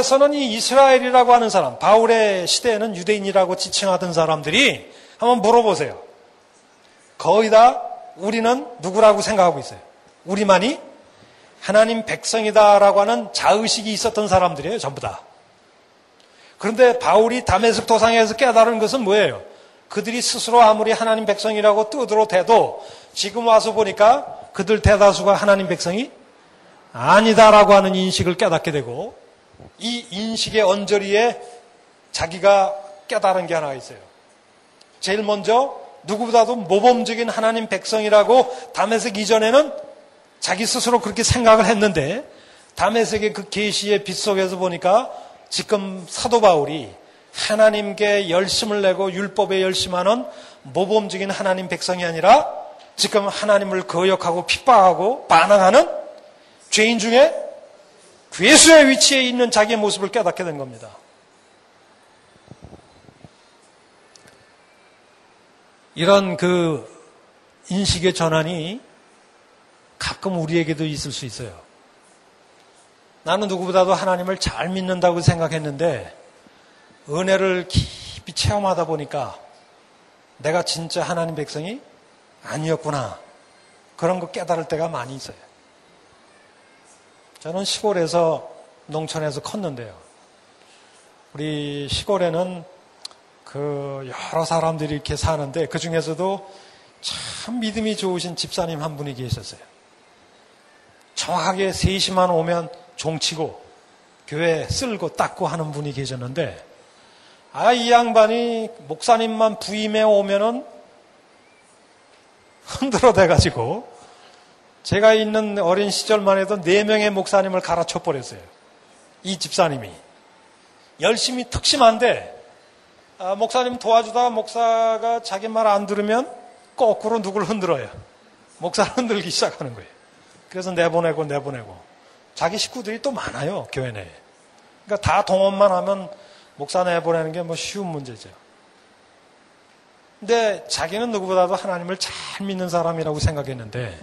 구약에서는 이 이스라엘이라고 하는 사람, 바울의 시대에는 유대인이라고 지칭하던 사람들이 한번 물어보세요. 거의 다 우리는 누구라고 생각하고 있어요. 우리만이 하나님 백성이다라고 하는 자의식이 있었던 사람들이에요, 전부 다. 그런데 바울이 담에색 도상에서 깨달은 것은 뭐예요? 그들이 스스로 아무리 하나님 백성이라고 뜨들어 대도 지금 와서 보니까 그들 대다수가 하나님 백성이 아니다라고 하는 인식을 깨닫게 되고 이 인식의 언저리에 자기가 깨달은 게 하나 있어요. 제일 먼저 누구보다도 모범적인 하나님 백성이라고 담에색 이전에는 자기 스스로 그렇게 생각을 했는데 담에색의 그 계시의 빛 속에서 보니까 지금 사도 바울이 하나님께 열심을 내고 율법에 열심하는 모범적인 하나님 백성이 아니라 지금 하나님을 거역하고 핍박하고 반항하는 죄인 중에 괴수의 위치에 있는 자기의 모습을 깨닫게 된 겁니다. 이런 그 인식의 전환이 가끔 우리에게도 있을 수 있어요. 나는 누구보다도 하나님을 잘 믿는다고 생각했는데 은혜를 깊이 체험하다 보니까 내가 진짜 하나님 백성이 아니었구나. 그런 거 깨달을 때가 많이 있어요. 저는 시골에서 농촌에서 컸는데요. 우리 시골에는 그 여러 사람들이 이렇게 사는데 그 중에서도 참 믿음이 좋으신 집사님 한 분이 계셨어요. 정확하게 3시만 오면 종치고 교회 쓸고 닦고 하는 분이 계셨는데 아, 이 양반이 목사님만 부임해 오면은 흔들어 대가지고 제가 있는 어린 시절만 해도 네 명의 목사님을 갈아쳐 버렸어요. 이 집사님이. 열심히 특심한데, 아, 목사님 도와주다 목사가 자기 말 안 들으면 거꾸로 누굴 흔들어요. 목사를 흔들기 시작하는 거예요. 그래서 내보내고 내보내고. 자기 식구들이 또 많아요, 교회 내에. 그러니까 다 동원만 하면 목사 내보내는 게 뭐 쉬운 문제죠. 근데 자기는 누구보다도 하나님을 잘 믿는 사람이라고 생각했는데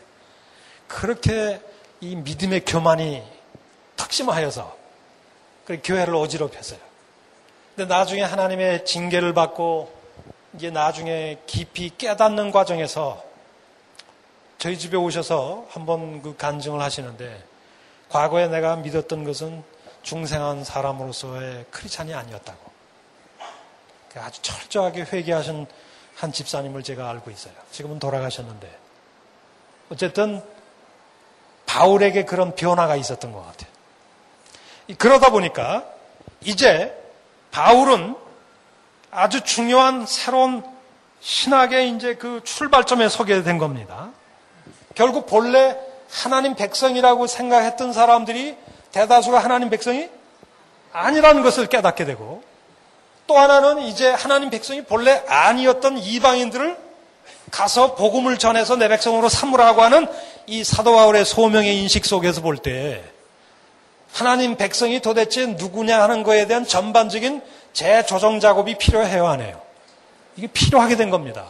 그렇게 이 믿음의 교만이 탁심하여서 그 교회를 어지럽혔어요. 근데 나중에 하나님의 징계를 받고 이제 나중에 깊이 깨닫는 과정에서 저희 집에 오셔서 한번 그 간증을 하시는데 과거에 내가 믿었던 것은 중생한 사람으로서의 크리찬이 아니었다고. 아주 철저하게 회개하신 한 집사님을 제가 알고 있어요. 지금은 돌아가셨는데. 어쨌든 바울에게 그런 변화가 있었던 것 같아요. 그러다 보니까 이제 바울은 아주 중요한 새로운 신학의 이제 그 출발점에 서게 된 겁니다. 결국 본래 하나님 백성이라고 생각했던 사람들이 대다수가 하나님 백성이 아니라는 것을 깨닫게 되고 또 하나는 이제 하나님 백성이 본래 아니었던 이방인들을 가서 복음을 전해서 내 백성으로 삼으라고 하는 이 사도 바울의 소명의 인식 속에서 볼 때 하나님 백성이 도대체 누구냐 하는 것에 대한 전반적인 재조정 작업이 필요해요, 안 해요? 이게 필요하게 된 겁니다.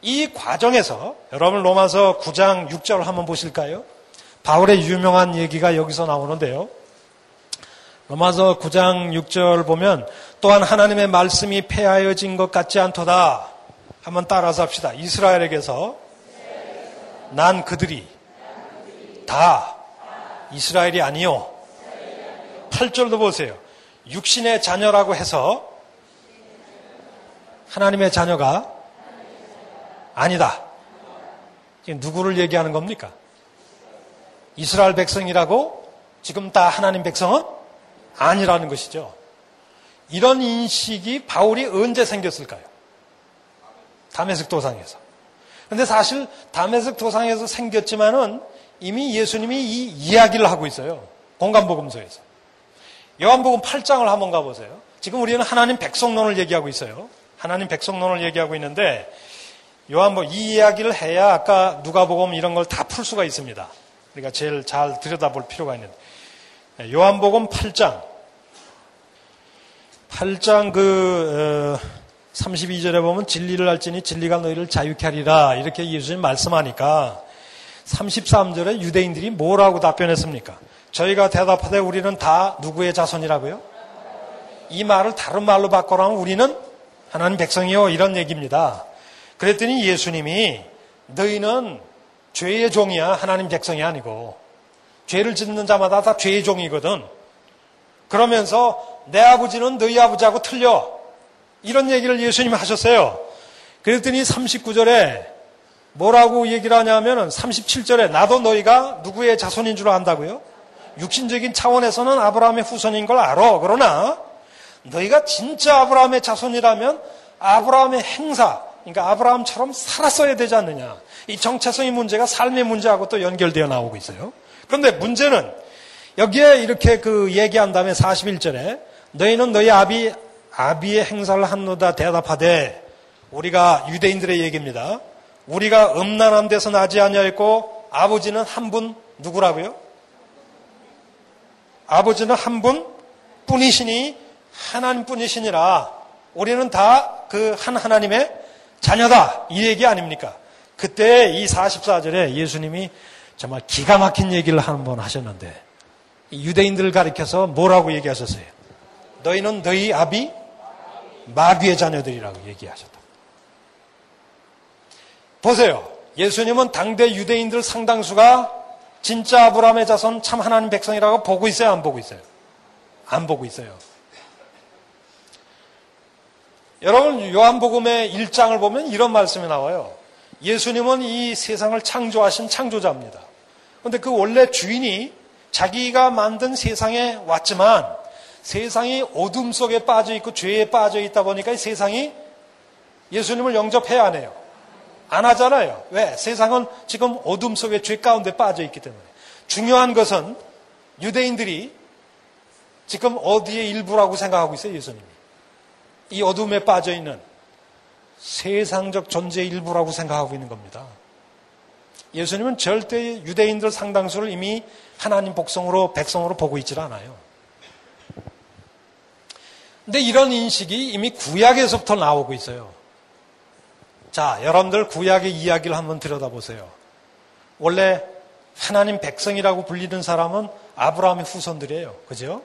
이 과정에서 여러분 로마서 9장 6절 한번 보실까요? 바울의 유명한 얘기가 여기서 나오는데요. 로마서 9장 6절 보면 또한 하나님의 말씀이 폐하여진 것 같지 않도다. 한번 따라서 합시다. 이스라엘에게서 난 그들이 다 이스라엘이 아니요. 8절도 보세요. 육신의 자녀라고 해서 하나님의 자녀가 아니다. 누구를 얘기하는 겁니까? 이스라엘 백성이라고 지금 다 하나님 백성은 아니라는 것이죠. 이런 인식이 바울이 언제 생겼을까요? 담에색 도상에서. 근데 사실 담에색 도상에서 생겼지만은 이미 예수님이 이 이야기를 하고 있어요. 공간복음서에서. 요한복음 8장을 한번 가보세요. 지금 우리는 하나님 백성론을 얘기하고 있어요. 하나님 백성론을 얘기하고 있는데 요한복음 이 이야기를 해야 아까 누가복음 이런 걸 다 풀 수가 있습니다. 우리가 제일 잘 들여다볼 필요가 있는데 요한복음 8장 8장 그 어, 32절에 보면 진리를 알지니 진리가 너희를 자유케 하리라 이렇게 예수님 말씀하니까 33절에 유대인들이 뭐라고 답변했습니까? 저희가 대답하되 우리는 다 누구의 자손이라고요? 이 말을 다른 말로 바꿔라면 우리는 하나님 백성이요 이런 얘기입니다. 그랬더니 예수님이 너희는 죄의 종이야 하나님 백성이 아니고 죄를 짓는 자마다 다 죄의 종이거든. 그러면서 내 아버지는 너희 아버지하고 틀려. 이런 얘기를 예수님이 하셨어요. 그랬더니 39절에 뭐라고 얘기를 하냐면은 37절에 나도 너희가 누구의 자손인 줄 안다고요? 육신적인 차원에서는 아브라함의 후손인 걸 알아. 그러나 너희가 진짜 아브라함의 자손이라면 아브라함의 행사, 그러니까 아브라함처럼 살았어야 되지 않느냐. 이 정체성의 문제가 삶의 문제하고 또 연결되어 나오고 있어요. 그런데 문제는 여기에 이렇게 그 얘기한 다음에 41절에 너희는 너희 아비, 아비의 행사를 한노다 대답하되 우리가 유대인들의 얘기입니다. 우리가 음란한 데서 나지 아니하였고 아버지는 한 분 누구라고요? 아버지는 한 분 뿐이시니 하나님 뿐이시니라 우리는 다 그 한 하나님의 자녀다 이 얘기 아닙니까? 그때 이 44절에 예수님이 정말 기가 막힌 얘기를 한 번 하셨는데 유대인들을 가리켜서 뭐라고 얘기하셨어요? 너희는 너희 아비 마귀의 자녀들이라고 얘기하셨다. 보세요. 예수님은 당대 유대인들 상당수가 진짜 아브라함의 자손 참 하나님 백성이라고 보고 있어요? 안 보고 있어요? 안 보고 있어요. 여러분 요한복음의 1장을 보면 이런 말씀이 나와요. 예수님은 이 세상을 창조하신 창조자입니다. 그런데 그 원래 주인이 자기가 만든 세상에 왔지만 세상이 어둠 속에 빠져 있고 죄에 빠져 있다 보니까 세상이 예수님을 영접해야 하네요. 안 하잖아요. 왜? 세상은 지금 어둠 속에 죄 가운데 빠져 있기 때문에. 중요한 것은 유대인들이 지금 어디의 일부라고 생각하고 있어요, 예수님이. 이 어둠에 빠져 있는 세상적 존재의 일부라고 생각하고 있는 겁니다. 예수님은 절대 유대인들 상당수를 이미 하나님 복성으로 백성으로 보고 있질 않아요. 근데 이런 인식이 이미 구약에서부터 나오고 있어요. 자, 여러분들 구약의 이야기를 한번 들여다보세요. 원래 하나님 백성이라고 불리는 사람은 아브라함의 후손들이에요. 그죠?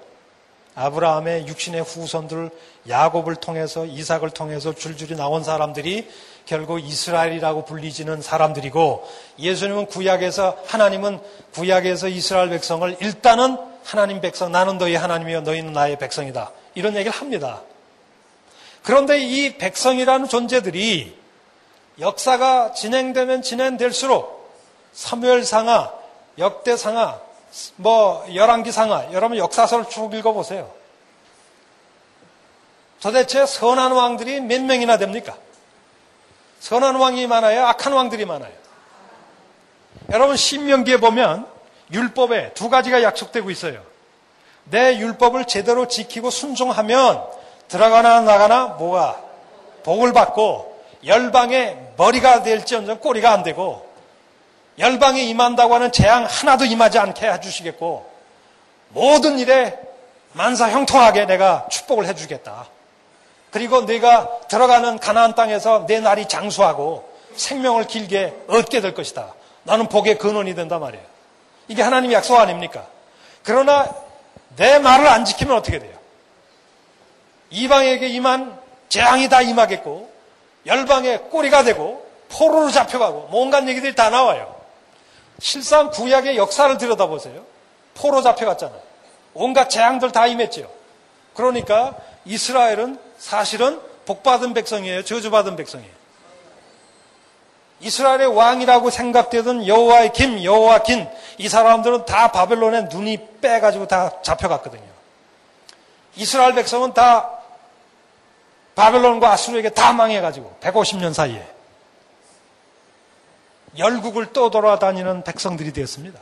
아브라함의 육신의 후손들 야곱을 통해서 이삭을 통해서 줄줄이 나온 사람들이 결국 이스라엘이라고 불리지는 사람들이고 예수님은 구약에서 하나님은 구약에서 이스라엘 백성을 일단은 하나님 백성 나는 너희 하나님이여 너희는 나의 백성이다 이런 얘기를 합니다. 그런데 이 백성이라는 존재들이 역사가 진행되면 진행될수록 사무엘상하, 역대상하, 뭐 열왕기상하 여러분 역사서를 쭉 읽어보세요. 도대체 선한 왕들이 몇 명이나 됩니까? 선한 왕이 많아요? 악한 왕들이 많아요? 여러분 신명기에 보면 율법에 두 가지가 약속되고 있어요. 내 율법을 제대로 지키고 순종하면 들어가나 나가나 뭐가 복을 받고 열방의 머리가 될지언정 꼬리가 안 되고 열방에 임한다고 하는 재앙 하나도 임하지 않게 해주시겠고 모든 일에 만사 형통하게 내가 축복을 해주겠다. 그리고 내가 들어가는 가나안 땅에서 내 날이 장수하고 생명을 길게 얻게 될 것이다. 나는 복의 근원이 된단 말이에요. 이게 하나님의 약속 아닙니까? 그러나 내 말을 안 지키면 어떻게 돼요? 이방에게 임한 재앙이 다 임하겠고 열방의 꼬리가 되고 포로로 잡혀가고 뭔가 얘기들이 다 나와요. 실상 구약의 역사를 들여다보세요. 포로 잡혀갔잖아요. 온갖 재앙들 다 임했죠. 그러니까 이스라엘은 사실은 복받은 백성이에요. 저주받은 백성이에요. 이스라엘의 왕이라고 생각되던 여호와의 김, 여호와 긴, 이 사람들은 다 바벨론에 눈이 빼가지고 다 잡혀갔거든요. 이스라엘 백성은 다 바벨론과 아수르에게 다 망해가지고 150년 사이에 열국을 떠돌아다니는 백성들이 되었습니다.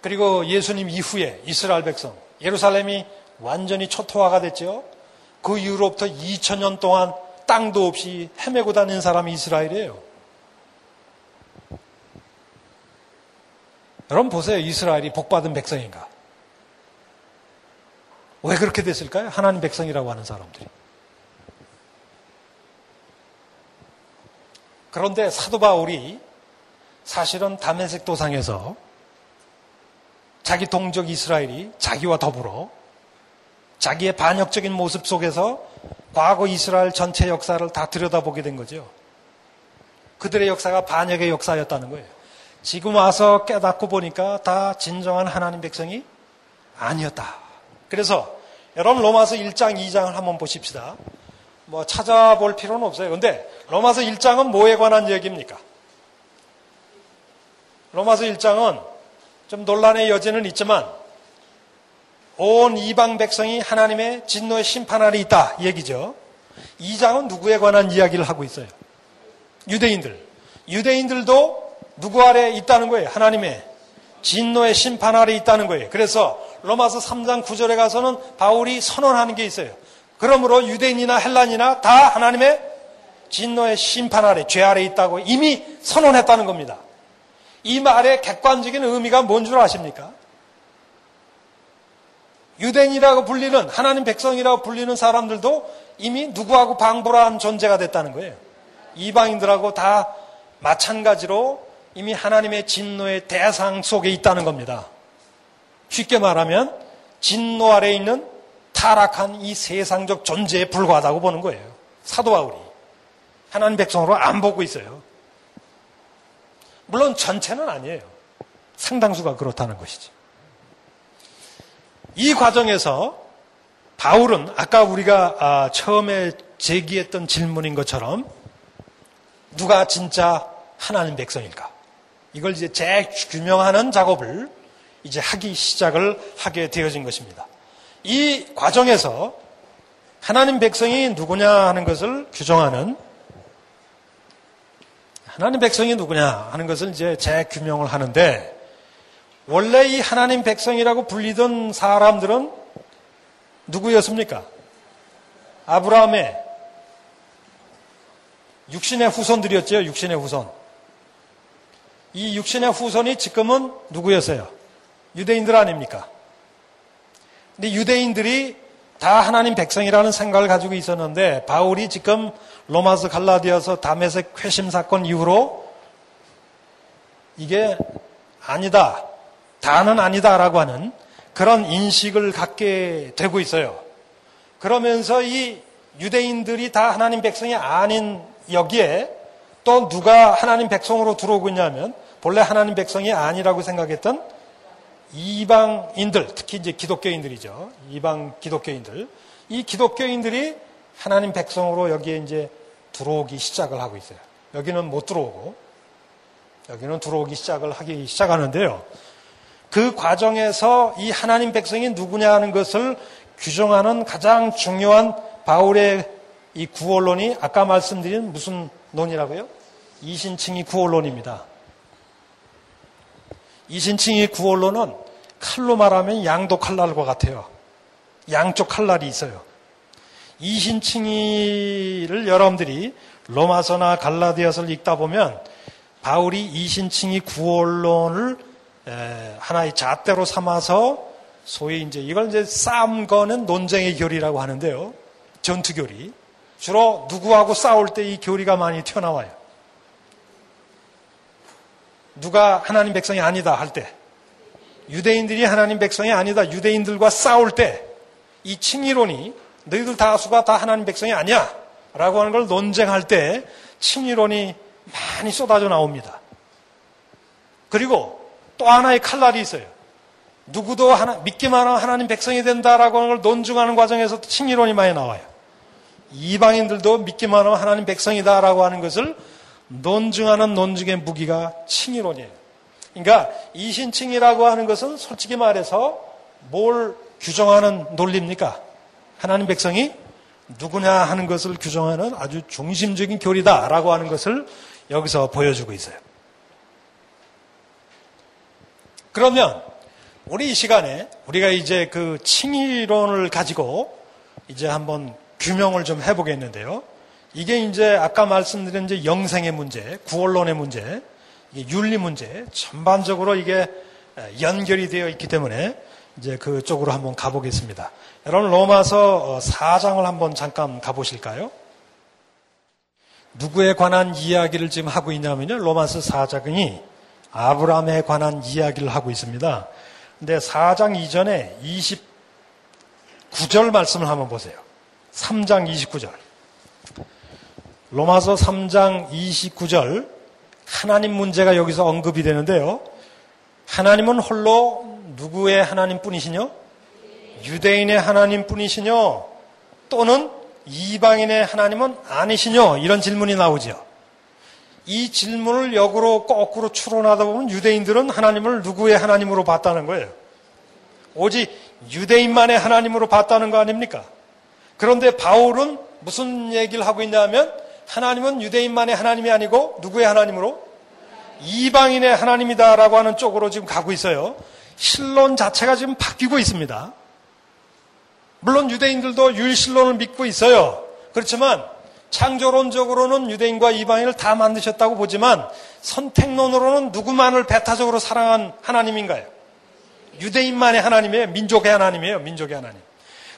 그리고 예수님 이후에 이스라엘 백성, 예루살렘이 완전히 초토화가 됐죠. 그 이후로부터 2000년 동안 땅도 없이 헤매고 다니는 사람이 이스라엘이에요. 여러분 보세요. 이스라엘이 복받은 백성인가? 왜 그렇게 됐을까요? 하나님 백성이라고 하는 사람들이. 그런데 사도 바울이 사실은 담에색 도상에서 자기 동족 이스라엘이 자기와 더불어 자기의 반역적인 모습 속에서 과거 이스라엘 전체 역사를 다 들여다보게 된 거죠. 그들의 역사가 반역의 역사였다는 거예요. 지금 와서 깨닫고 보니까 다 진정한 하나님 백성이 아니었다. 그래서 여러분 로마서 1장, 2장을 한번 보십시다. 뭐 찾아볼 필요는 없어요. 근데 로마서 1장은 뭐에 관한 얘기입니까? 로마서 1장은 좀 논란의 여지는 있지만 온 이방 백성이 하나님의 진노의 심판 아래 있다 이 얘기죠. 2장은 누구에 관한 이야기를 하고 있어요? 유대인들. 유대인들도 누구 아래 있다는 거예요? 하나님의 진노의 심판 아래 있다는 거예요. 그래서 로마서 3장 9절에 가서는 바울이 선언하는 게 있어요. 그러므로 유대인이나 헬란이나 다 하나님의 진노의 심판 아래, 죄 아래 있다고 이미 선언했다는 겁니다. 이 말의 객관적인 의미가 뭔 줄 아십니까? 유대인이라고 불리는 하나님 백성이라고 불리는 사람들도 이미 누구하고 방불한 존재가 됐다는 거예요. 이방인들하고 다 마찬가지로 이미 하나님의 진노의 대상 속에 있다는 겁니다. 쉽게 말하면 진노 아래 있는 타락한 이 세상적 존재에 불과하다고 보는 거예요. 사도 바울이. 하나님 백성으로 안 보고 있어요. 물론 전체는 아니에요. 상당수가 그렇다는 것이지. 이 과정에서 바울은 아까 우리가 아, 처음에 제기했던 질문인 것처럼 누가 진짜 하나님 백성일까? 이걸 이제 재규명하는 작업을 이제 하기 시작을 하게 되어진 것입니다. 이 과정에서 하나님 백성이 누구냐 하는 것을 규정하는 하나님 백성이 누구냐 하는 것을 이제 재규명을 하는데 원래 이 하나님 백성이라고 불리던 사람들은 누구였습니까? 아브라함의 육신의 후손들이었죠. 육신의 후손. 이 육신의 후손이 지금은 누구였어요? 유대인들 아닙니까? 근데 유대인들이 다 하나님 백성이라는 생각을 가지고 있었는데 바울이 지금 로마서 갈라디아서 담에색 회심 사건 이후로 이게 아니다. 다는 아니다라고 하는 그런 인식을 갖게 되고 있어요. 그러면서 이 유대인들이 다 하나님 백성이 아닌 여기에 또 누가 하나님 백성으로 들어오고 있냐면 본래 하나님 백성이 아니라고 생각했던 이방인들, 특히 이제 기독교인들이죠. 이방 기독교인들. 이 기독교인들이 하나님 백성으로 여기에 이제 들어오기 시작을 하고 있어요. 여기는 못 들어오고, 여기는 들어오기 시작을 하기 시작하는데요. 그 과정에서 이 하나님 백성이 누구냐 하는 것을 규정하는 가장 중요한 바울의 이 구원론이 아까 말씀드린 무슨 논이라고요? 이신칭이 구원론입니다. 이신칭이 구원론은 칼로 말하면 양도 칼날과 같아요. 양쪽 칼날이 있어요. 이신칭이를 여러분들이 로마서나 갈라디아서를 읽다 보면 바울이 이신칭이 구원론을 하나의 잣대로 삼아서 소위 이제 이걸 이제 싸움 거는 논쟁의 교리라고 하는데요. 전투 교리. 주로 누구하고 싸울 때 이 교리가 많이 튀어나와요. 누가 하나님 백성이 아니다 할 때, 유대인들이 하나님 백성이 아니다, 유대인들과 싸울 때, 이 칭의론이 너희들 다수가 다 하나님 백성이 아니야. 라고 하는 걸 논쟁할 때 칭의론이 많이 쏟아져 나옵니다. 그리고 또 하나의 칼날이 있어요. 누구도 하나, 믿기만 하면 하나님 백성이 된다라고 하는 걸 논증하는 과정에서 칭의론이 많이 나와요. 이방인들도 믿기만 하면 하나님 백성이다라고 하는 것을 논증하는 논증의 무기가 칭의론이에요. 그러니까 이신칭이라고 하는 것은 솔직히 말해서 뭘 규정하는 논리입니까? 하나님 백성이 누구냐 하는 것을 규정하는 아주 중심적인 교리다라고 하는 것을 여기서 보여주고 있어요. 그러면 우리 이 시간에 우리가 이제 그 칭의론을 가지고 이제 한번 규명을 좀 해보겠는데요. 이게 이제 아까 말씀드린 이제 영생의 문제, 구원론의 문제, 윤리 문제, 전반적으로 이게 연결이 되어 있기 때문에 이제 그쪽으로 한번 가보겠습니다. 여러분 로마서 4장을 어, 한번 잠깐 가보실까요? 누구에 관한 이야기를 지금 하고 있냐면요. 로마서 4장이 아브라함에 관한 이야기를 하고 있습니다. 근데 4장 이전에 29절 말씀을 한번 보세요. 3장 29절. 로마서 3장 29절. 하나님 문제가 여기서 언급이 되는데요. 하나님은 홀로 누구의 하나님 뿐이시뇨? 유대인의 하나님 뿐이시뇨? 또는 이방인의 하나님은 아니시뇨? 이런 질문이 나오죠. 이 질문을 역으로 거꾸로 추론하다 보면 유대인들은 하나님을 누구의 하나님으로 봤다는 거예요. 오직 유대인만의 하나님으로 봤다는 거 아닙니까? 그런데 바울은 무슨 얘기를 하고 있냐면 하나님은 유대인만의 하나님이 아니고 누구의 하나님으로? 이방인의 하나님이다라고 하는 쪽으로 지금 가고 있어요. 신론 자체가 지금 바뀌고 있습니다. 물론 유대인들도 유일신론을 믿고 있어요. 그렇지만 창조론적으로는 유대인과 이방인을 다 만드셨다고 보지만 선택론으로는 누구만을 배타적으로 사랑한 하나님인가요? 유대인만의 하나님이에요. 민족의 하나님이에요. 민족의 하나님.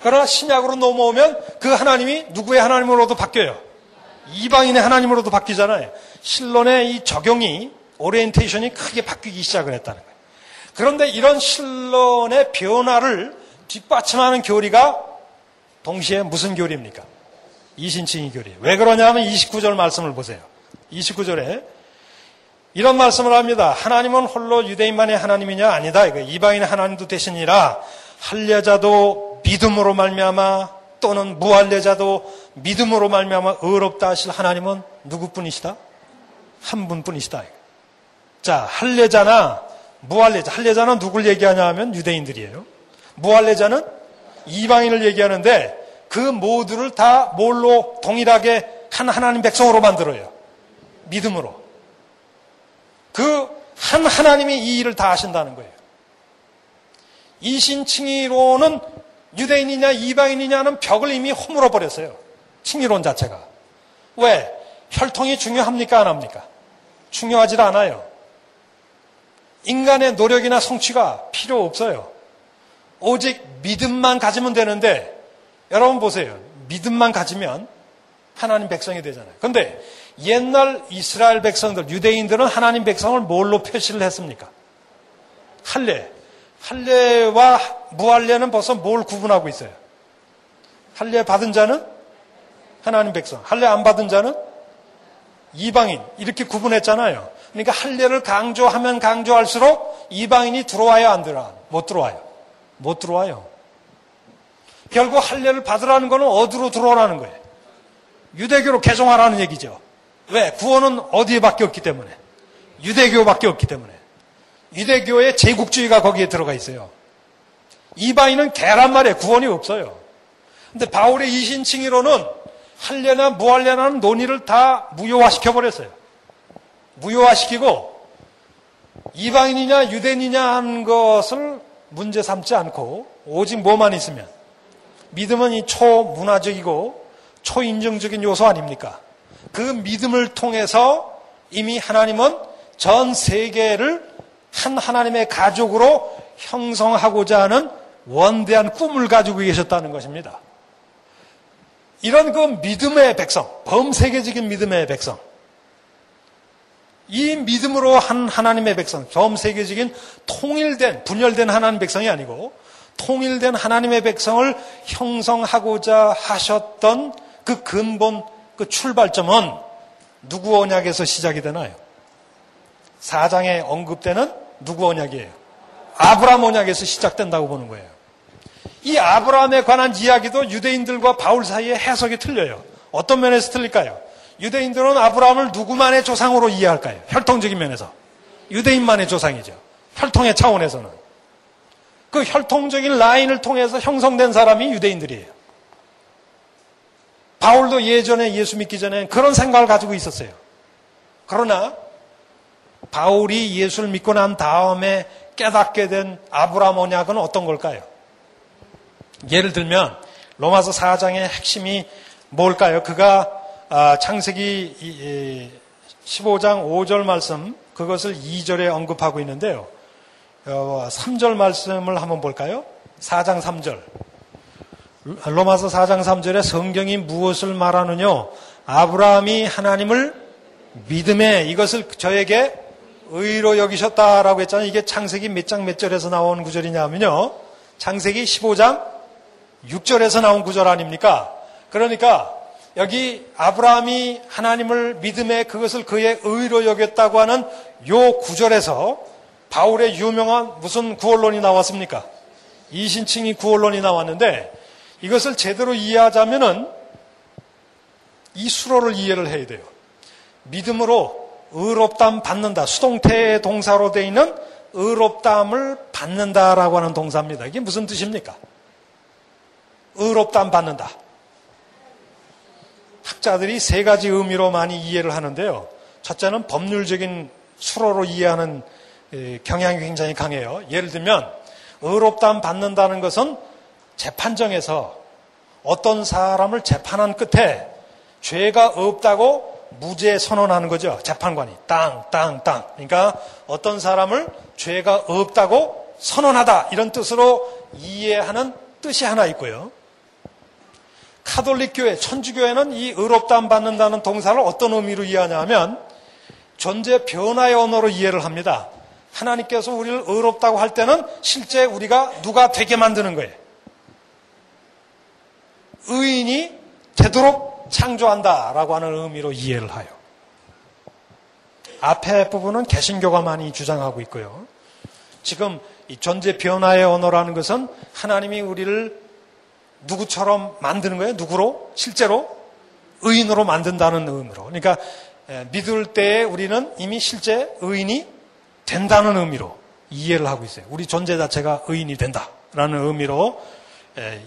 그러나 신약으로 넘어오면 그 하나님이 누구의 하나님으로도 바뀌어요. 이방인의 하나님으로도 바뀌잖아요. 신론의 이 적용이 오리엔테이션이 크게 바뀌기 시작을 했다는 거예요. 그런데 이런 신론의 변화를 뒷받침하는 교리가 동시에 무슨 교리입니까? 이신칭이 교리. 왜 그러냐면 29절 말씀을 보세요. 29절에 이런 말씀을 합니다. 하나님은 홀로 유대인만의 하나님이냐? 아니다. 이거 이방인의 하나님도 되시니라. 할례자도 믿음으로 말미암아 또는 무할례자도 믿음으로 말미암아 의롭다 하실 하나님은 누구뿐이시다? 한 분뿐이시다. 자, 할례자나 무할례자. 할례자는 누굴 얘기하냐 하면 유대인들이에요. 무할례자는 이방인을 얘기하는데 그 모두를 다 뭘로 동일하게 한 하나님 백성으로 만들어요. 믿음으로. 그 한 하나님이 이 일을 다 하신다는 거예요. 이신칭의로는 유대인이냐 이방인이냐는 벽을 이미 허물어 버렸어요. 칭의론 자체가. 왜? 혈통이 중요합니까? 안 합니까? 중요하지 않아요. 인간의 노력이나 성취가 필요 없어요. 오직 믿음만 가지면 되는데 여러분 보세요. 믿음만 가지면 하나님 백성이 되잖아요. 그런데 옛날 이스라엘 백성들, 유대인들은 하나님 백성을 뭘로 표시를 했습니까? 할례. 할례와 무할례는 벌써 뭘 구분하고 있어요? 할례 받은 자는 하나님 백성. 할례 안 받은 자는 이방인. 이렇게 구분했잖아요. 그러니까 할례를 강조하면 강조할수록 이방인이 들어와요, 안 들어와요? 못 들어와요. 못 들어와요. 결국 할례를 받으라는 것은 어디로 들어오라는 거예요? 유대교로 개종하라는 얘기죠. 왜? 구원은 어디에밖에 없기 때문에. 유대교밖에 없기 때문에. 유대교의 제국주의가 거기에 들어가 있어요. 이방인은 개란 말에 구원이 없어요. 근데 바울의 이신칭의로는 할례나 무할례라는 논의를 다 무효화시켜 버렸어요. 무효화시키고 이방인이냐 유대인이냐 하는 것을 문제 삼지 않고 오직 뭐만 있으면 믿음은 이 초문화적이고 초인정적인 요소 아닙니까? 그 믿음을 통해서 이미 하나님은 전 세계를 한 하나님의 가족으로 형성하고자 하는 원대한 꿈을 가지고 계셨다는 것입니다. 이런 그 믿음의 백성, 범세계적인 믿음의 백성, 이 믿음으로 한 하나님의 백성, 범세계적인 통일된, 분열된 하나님 백성이 아니고 통일된 하나님의 백성을 형성하고자 하셨던 그 근본, 그 출발점은 누구 언약에서 시작이 되나요? 사장에 언급되는 누구 언약이에요? 아브라함 언약에서 시작된다고 보는 거예요. 이 아브라함에 관한 이야기도 유대인들과 바울 사이에 해석이 틀려요. 어떤 면에서 틀릴까요? 유대인들은 아브라함을 누구만의 조상으로 이해할까요? 혈통적인 면에서. 유대인만의 조상이죠. 혈통의 차원에서는. 그 혈통적인 라인을 통해서 형성된 사람이 유대인들이에요. 바울도 예전에 예수 믿기 전에 그런 생각을 가지고 있었어요. 그러나 바울이 예수를 믿고 난 다음에 깨닫게 된 아브라함 언약은 어떤 걸까요? 예를 들면 로마서 4장의 핵심이 뭘까요? 그가 아, 창세기 15장 5절 말씀 그것을 2절에 언급하고 있는데요. 3절 어, 말씀을 한번 볼까요? 4장 3절. 로마서 4장 3절에 성경이 무엇을 말하느냐? 아브라함이 하나님을 믿음에 이것을 저에게 의로 여기셨다라고 했잖아요. 이게 창세기 몇 장 몇 절에서 나온 구절이냐면요. 창세기 15장 6절에서 나온 구절 아닙니까? 그러니까 여기 아브라함이 하나님을 믿음에 그것을 그의 의로 여겼다고 하는 요 구절에서 바울의 유명한 무슨 구원론이 나왔습니까? 이신칭이 구원론이 나왔는데 이것을 제대로 이해하자면은 이 수로를 이해를 해야 돼요. 믿음으로 의롭담 받는다. 수동태 동사로 되어 있는 의롭담을 받는다라고 하는 동사입니다. 이게 무슨 뜻입니까? 의롭담 받는다. 학자들이 세 가지 의미로 많이 이해를 하는데요. 첫째는 법률적인 수로로 이해하는 경향이 굉장히 강해요. 예를 들면 의롭담 받는다는 것은 재판정에서 어떤 사람을 재판한 끝에 죄가 없다고 무죄 선언하는 거죠. 재판관이 땅, 땅, 땅. 그러니까 어떤 사람을 죄가 없다고 선언하다 이런 뜻으로 이해하는 뜻이 하나 있고요. 카톨릭 교회, 천주교회는 이 의롭담 받는다는 동사를 어떤 의미로 이해하냐면 존재 변화의 언어로 이해를 합니다. 하나님께서 우리를 의롭다고 할 때는 실제 우리가 누가 되게 만드는 거예요. 의인이 되도록 창조한다라고 하는 의미로 이해를 하여. 앞에 부분은 개신교가 많이 주장하고 있고요. 지금 이 존재 변화의 언어라는 것은 하나님이 우리를 누구처럼 만드는 거예요? 누구로? 실제로? 의인으로 만든다는 의미로. 그러니까 믿을 때에 우리는 이미 실제 의인이 된다는 의미로 이해를 하고 있어요. 우리 존재 자체가 의인이 된다라는 의미로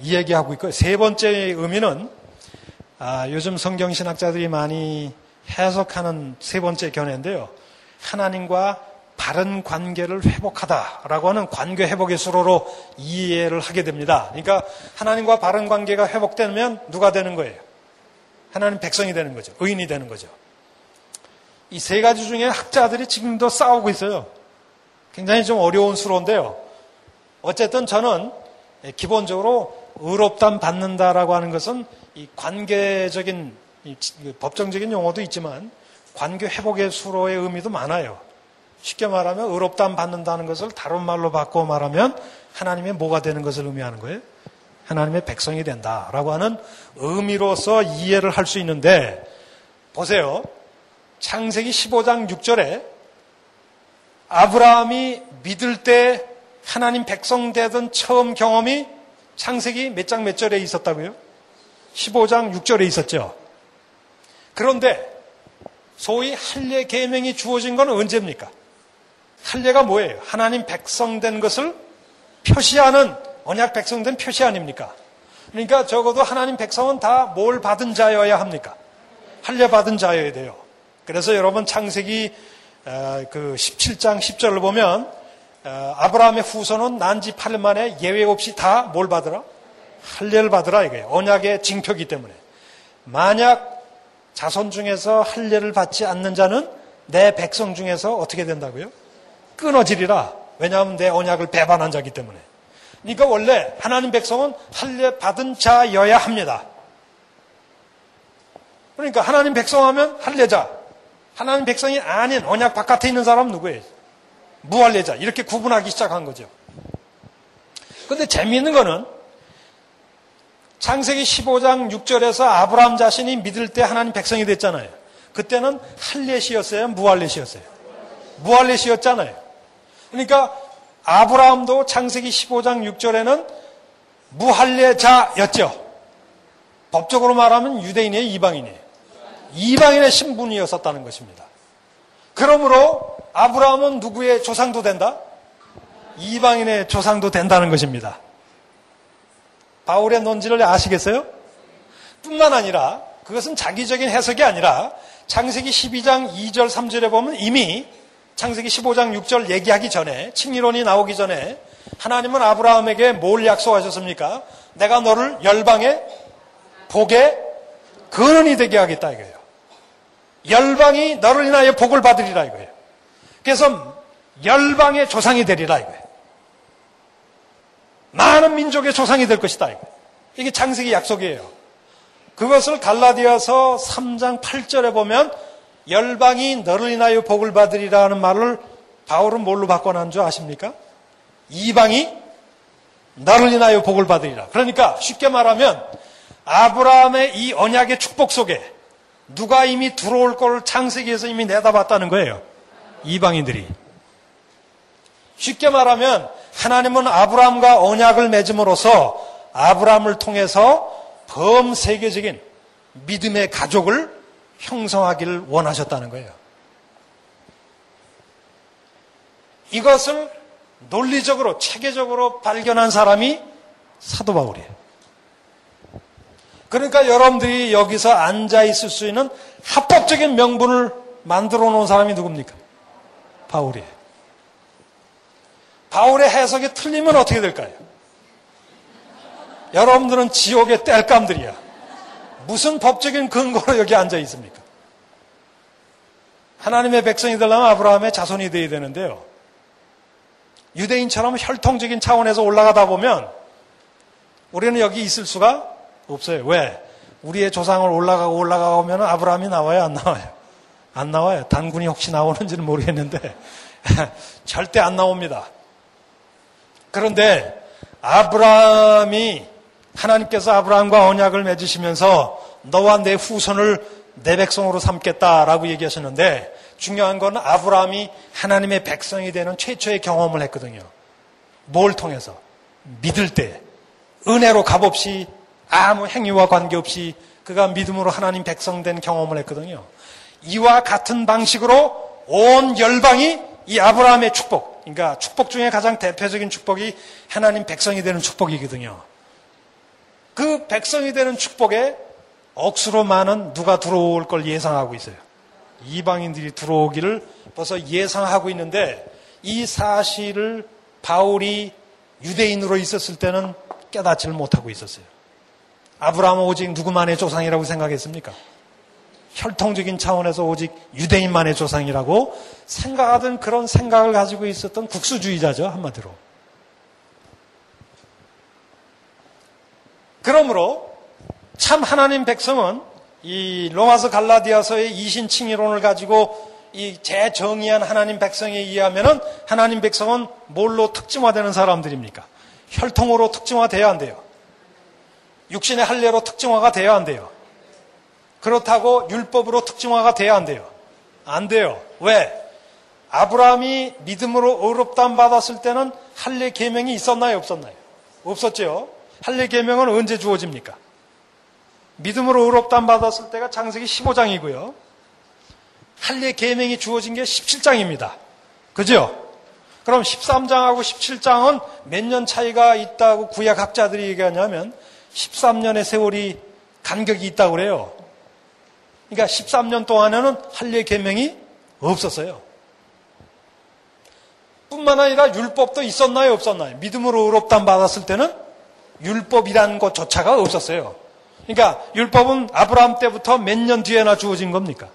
이야기하고 있고 세 번째 의미는 아, 요즘 성경 신학자들이 많이 해석하는 세 번째 견해인데요. 하나님과 바른 관계를 회복하다라고 하는 관계 회복의 수로로 이해를 하게 됩니다. 그러니까 하나님과 바른 관계가 회복되면 누가 되는 거예요? 하나님 백성이 되는 거죠. 의인이 되는 거죠. 이 세 가지 중에 학자들이 지금도 싸우고 있어요. 굉장히 좀 어려운 수로인데요. 어쨌든 저는 기본적으로 의롭담 받는다라고 하는 것은 이 관계적인 이 법정적인 용어도 있지만 관계 회복의 수로의 의미도 많아요. 쉽게 말하면 의롭담 받는다는 것을 다른 말로 바꿔 말하면 하나님의 뭐가 되는 것을 의미하는 거예요. 하나님의 백성이 된다라고 하는 의미로서 이해를 할 수 있는데 보세요. 창세기 15장 6절에 아브라함이 믿을 때 하나님 백성 되던 처음 경험이 창세기 몇 장 몇 절에 있었다고요? 15장 6절에 있었죠. 그런데 소위 할례 계명이 주어진 건 언제입니까? 할례가 뭐예요? 하나님 백성 된 것을 표시하는 언약 백성 된 표시 아닙니까? 그러니까 적어도 하나님 백성은 다 뭘 받은 자여야 합니까? 할례 받은 자여야 돼요. 그래서 여러분 창세기 어, 그 17장 10절을 보면 어, 아브라함의 후손은 난지 8일 만에 예외 없이 다 뭘 받으라? 할례를 받으라 이거예요. 언약의 징표기 때문에. 만약 자손 중에서 할례를 받지 않는 자는 내 백성 중에서 어떻게 된다고요? 끊어지리라. 왜냐하면 내 언약을 배반한 자기 때문에. 그러니까 원래 하나님 백성은 할례 받은 자여야 합니다. 그러니까 하나님 백성하면 할례자. 하나님 백성이 아닌 언약 바깥에 있는 사람은 누구예요? 무할례자. 이렇게 구분하기 시작한 거죠. 근데 재미있는 거는 창세기 15장 6절에서 아브라함 자신이 믿을 때 하나님 백성이 됐잖아요. 그때는 할례시였어요? 무할례시였어요? 무할례시였잖아요. 그러니까 아브라함도 창세기 15장 6절에는 무할례자였죠. 법적으로 말하면 유대인이에요, 이방인이에요. 이방인의 신분이었었다는 것입니다. 그러므로 아브라함은 누구의 조상도 된다? 이방인의 조상도 된다는 것입니다. 바울의 논지를 아시겠어요? 뿐만 아니라 그것은 자기적인 해석이 아니라 창세기 12장 2절 3절에 보면 이미 창세기 15장 6절 얘기하기 전에 칭의론이 나오기 전에 하나님은 아브라함에게 뭘 약속하셨습니까? 내가 너를 열방의 복의 근원이 되게 하겠다 이거예요. 열방이 너를 인하여 복을 받으리라 이거예요. 그래서 열방의 조상이 되리라 이거예요. 많은 민족의 조상이 될 것이다 이거예요. 이게 창세기 약속이에요. 그것을 갈라디아서 3장 8절에 보면 열방이 너를 인하여 복을 받으리라 는 말을 바울은 뭘로 바꿔놓은 줄 아십니까? 이방이 나를 인하여 복을 받으리라. 그러니까 쉽게 말하면 아브라함의 이 언약의 축복 속에 누가 이미 들어올 걸 창세기에서 이미 내다봤다는 거예요. 이방인들이. 쉽게 말하면 하나님은 아브라함과 언약을 맺음으로써 아브라함을 통해서 범세계적인 믿음의 가족을 형성하기를 원하셨다는 거예요. 이것을 논리적으로, 체계적으로 발견한 사람이 사도 바울이에요. 그러니까 여러분들이 여기서 앉아 있을 수 있는 합법적인 명분을 만들어 놓은 사람이 누굽니까? 바울이에요. 바울의 해석이 틀리면 어떻게 될까요? 여러분들은 지옥의 땔감들이야. 무슨 법적인 근거로 여기 앉아 있습니까? 하나님의 백성이 되려면 아브라함의 자손이 되어야 되는데요. 유대인처럼 혈통적인 차원에서 올라가다 보면 우리는 여기 있을 수가 없어요. 왜? 우리의 조상을 올라가고 올라가고 면 아브라함이 나와요? 안 나와요? 안 나와요. 단군이 혹시 나오는지는 모르겠는데 절대 안 나옵니다. 그런데 아브라함이 하나님께서 아브라함과 언약을 맺으시면서 너와 내 후손을 내 백성으로 삼겠다라고 얘기하셨는데 중요한 건 아브라함이 하나님의 백성이 되는 최초의 경험을 했거든요. 뭘 통해서? 믿을 때 은혜로 값없이 아무 행위와 관계없이 그가 믿음으로 하나님 백성 된 경험을 했거든요. 이와 같은 방식으로 온 열방이 이 아브라함의 축복, 그러니까 축복 중에 가장 대표적인 축복이 하나님 백성이 되는 축복이거든요. 그 백성이 되는 축복에 억수로 많은 누가 들어올 걸 예상하고 있어요. 이방인들이 들어오기를 벌써 예상하고 있는데 이 사실을 바울이 유대인으로 있었을 때는 깨닫지를 못하고 있었어요. 아브라함은 오직 누구만의 조상이라고 생각했습니까? 혈통적인 차원에서 오직 유대인만의 조상이라고 생각하던 그런 생각을 가지고 있었던 국수주의자죠, 한마디로. 그러므로 참 하나님 백성은 이 로마서 갈라디아서의 이신칭의론을 가지고 이 재정의한 하나님 백성에 의하면은 하나님 백성은 뭘로 특징화되는 사람들입니까? 혈통으로 특징화돼야 한대요. 육신의 할례로 특징화가 돼야 한대요. 그렇다고 율법으로 특징화가 돼야 한대요. 안 돼요. 왜? 아브라함이 믿음으로 의롭담 받았을 때는 할례 계명이 있었나요, 없었나요? 없었죠. 할례 계명은 언제 주어집니까? 믿음으로 의롭담 받았을 때가 창세기 15장이고요. 할례 계명이 주어진 게 17장입니다. 그죠? 그럼 13장하고 17장은 몇 년 차이가 있다고 구약 학자들이 얘기하냐면 13년의 세월이 간격이 있다고 그래요. 그러니까 13년 동안에는 할례 계명이 없었어요. 뿐만 아니라 율법도 있었나요, 없었나요? 믿음으로 의롭담 받았을 때는 율법이라는 것조차가 없었어요. 그러니까 율법은 아브라함 때부터 몇 년 뒤에나 주어진 겁니까?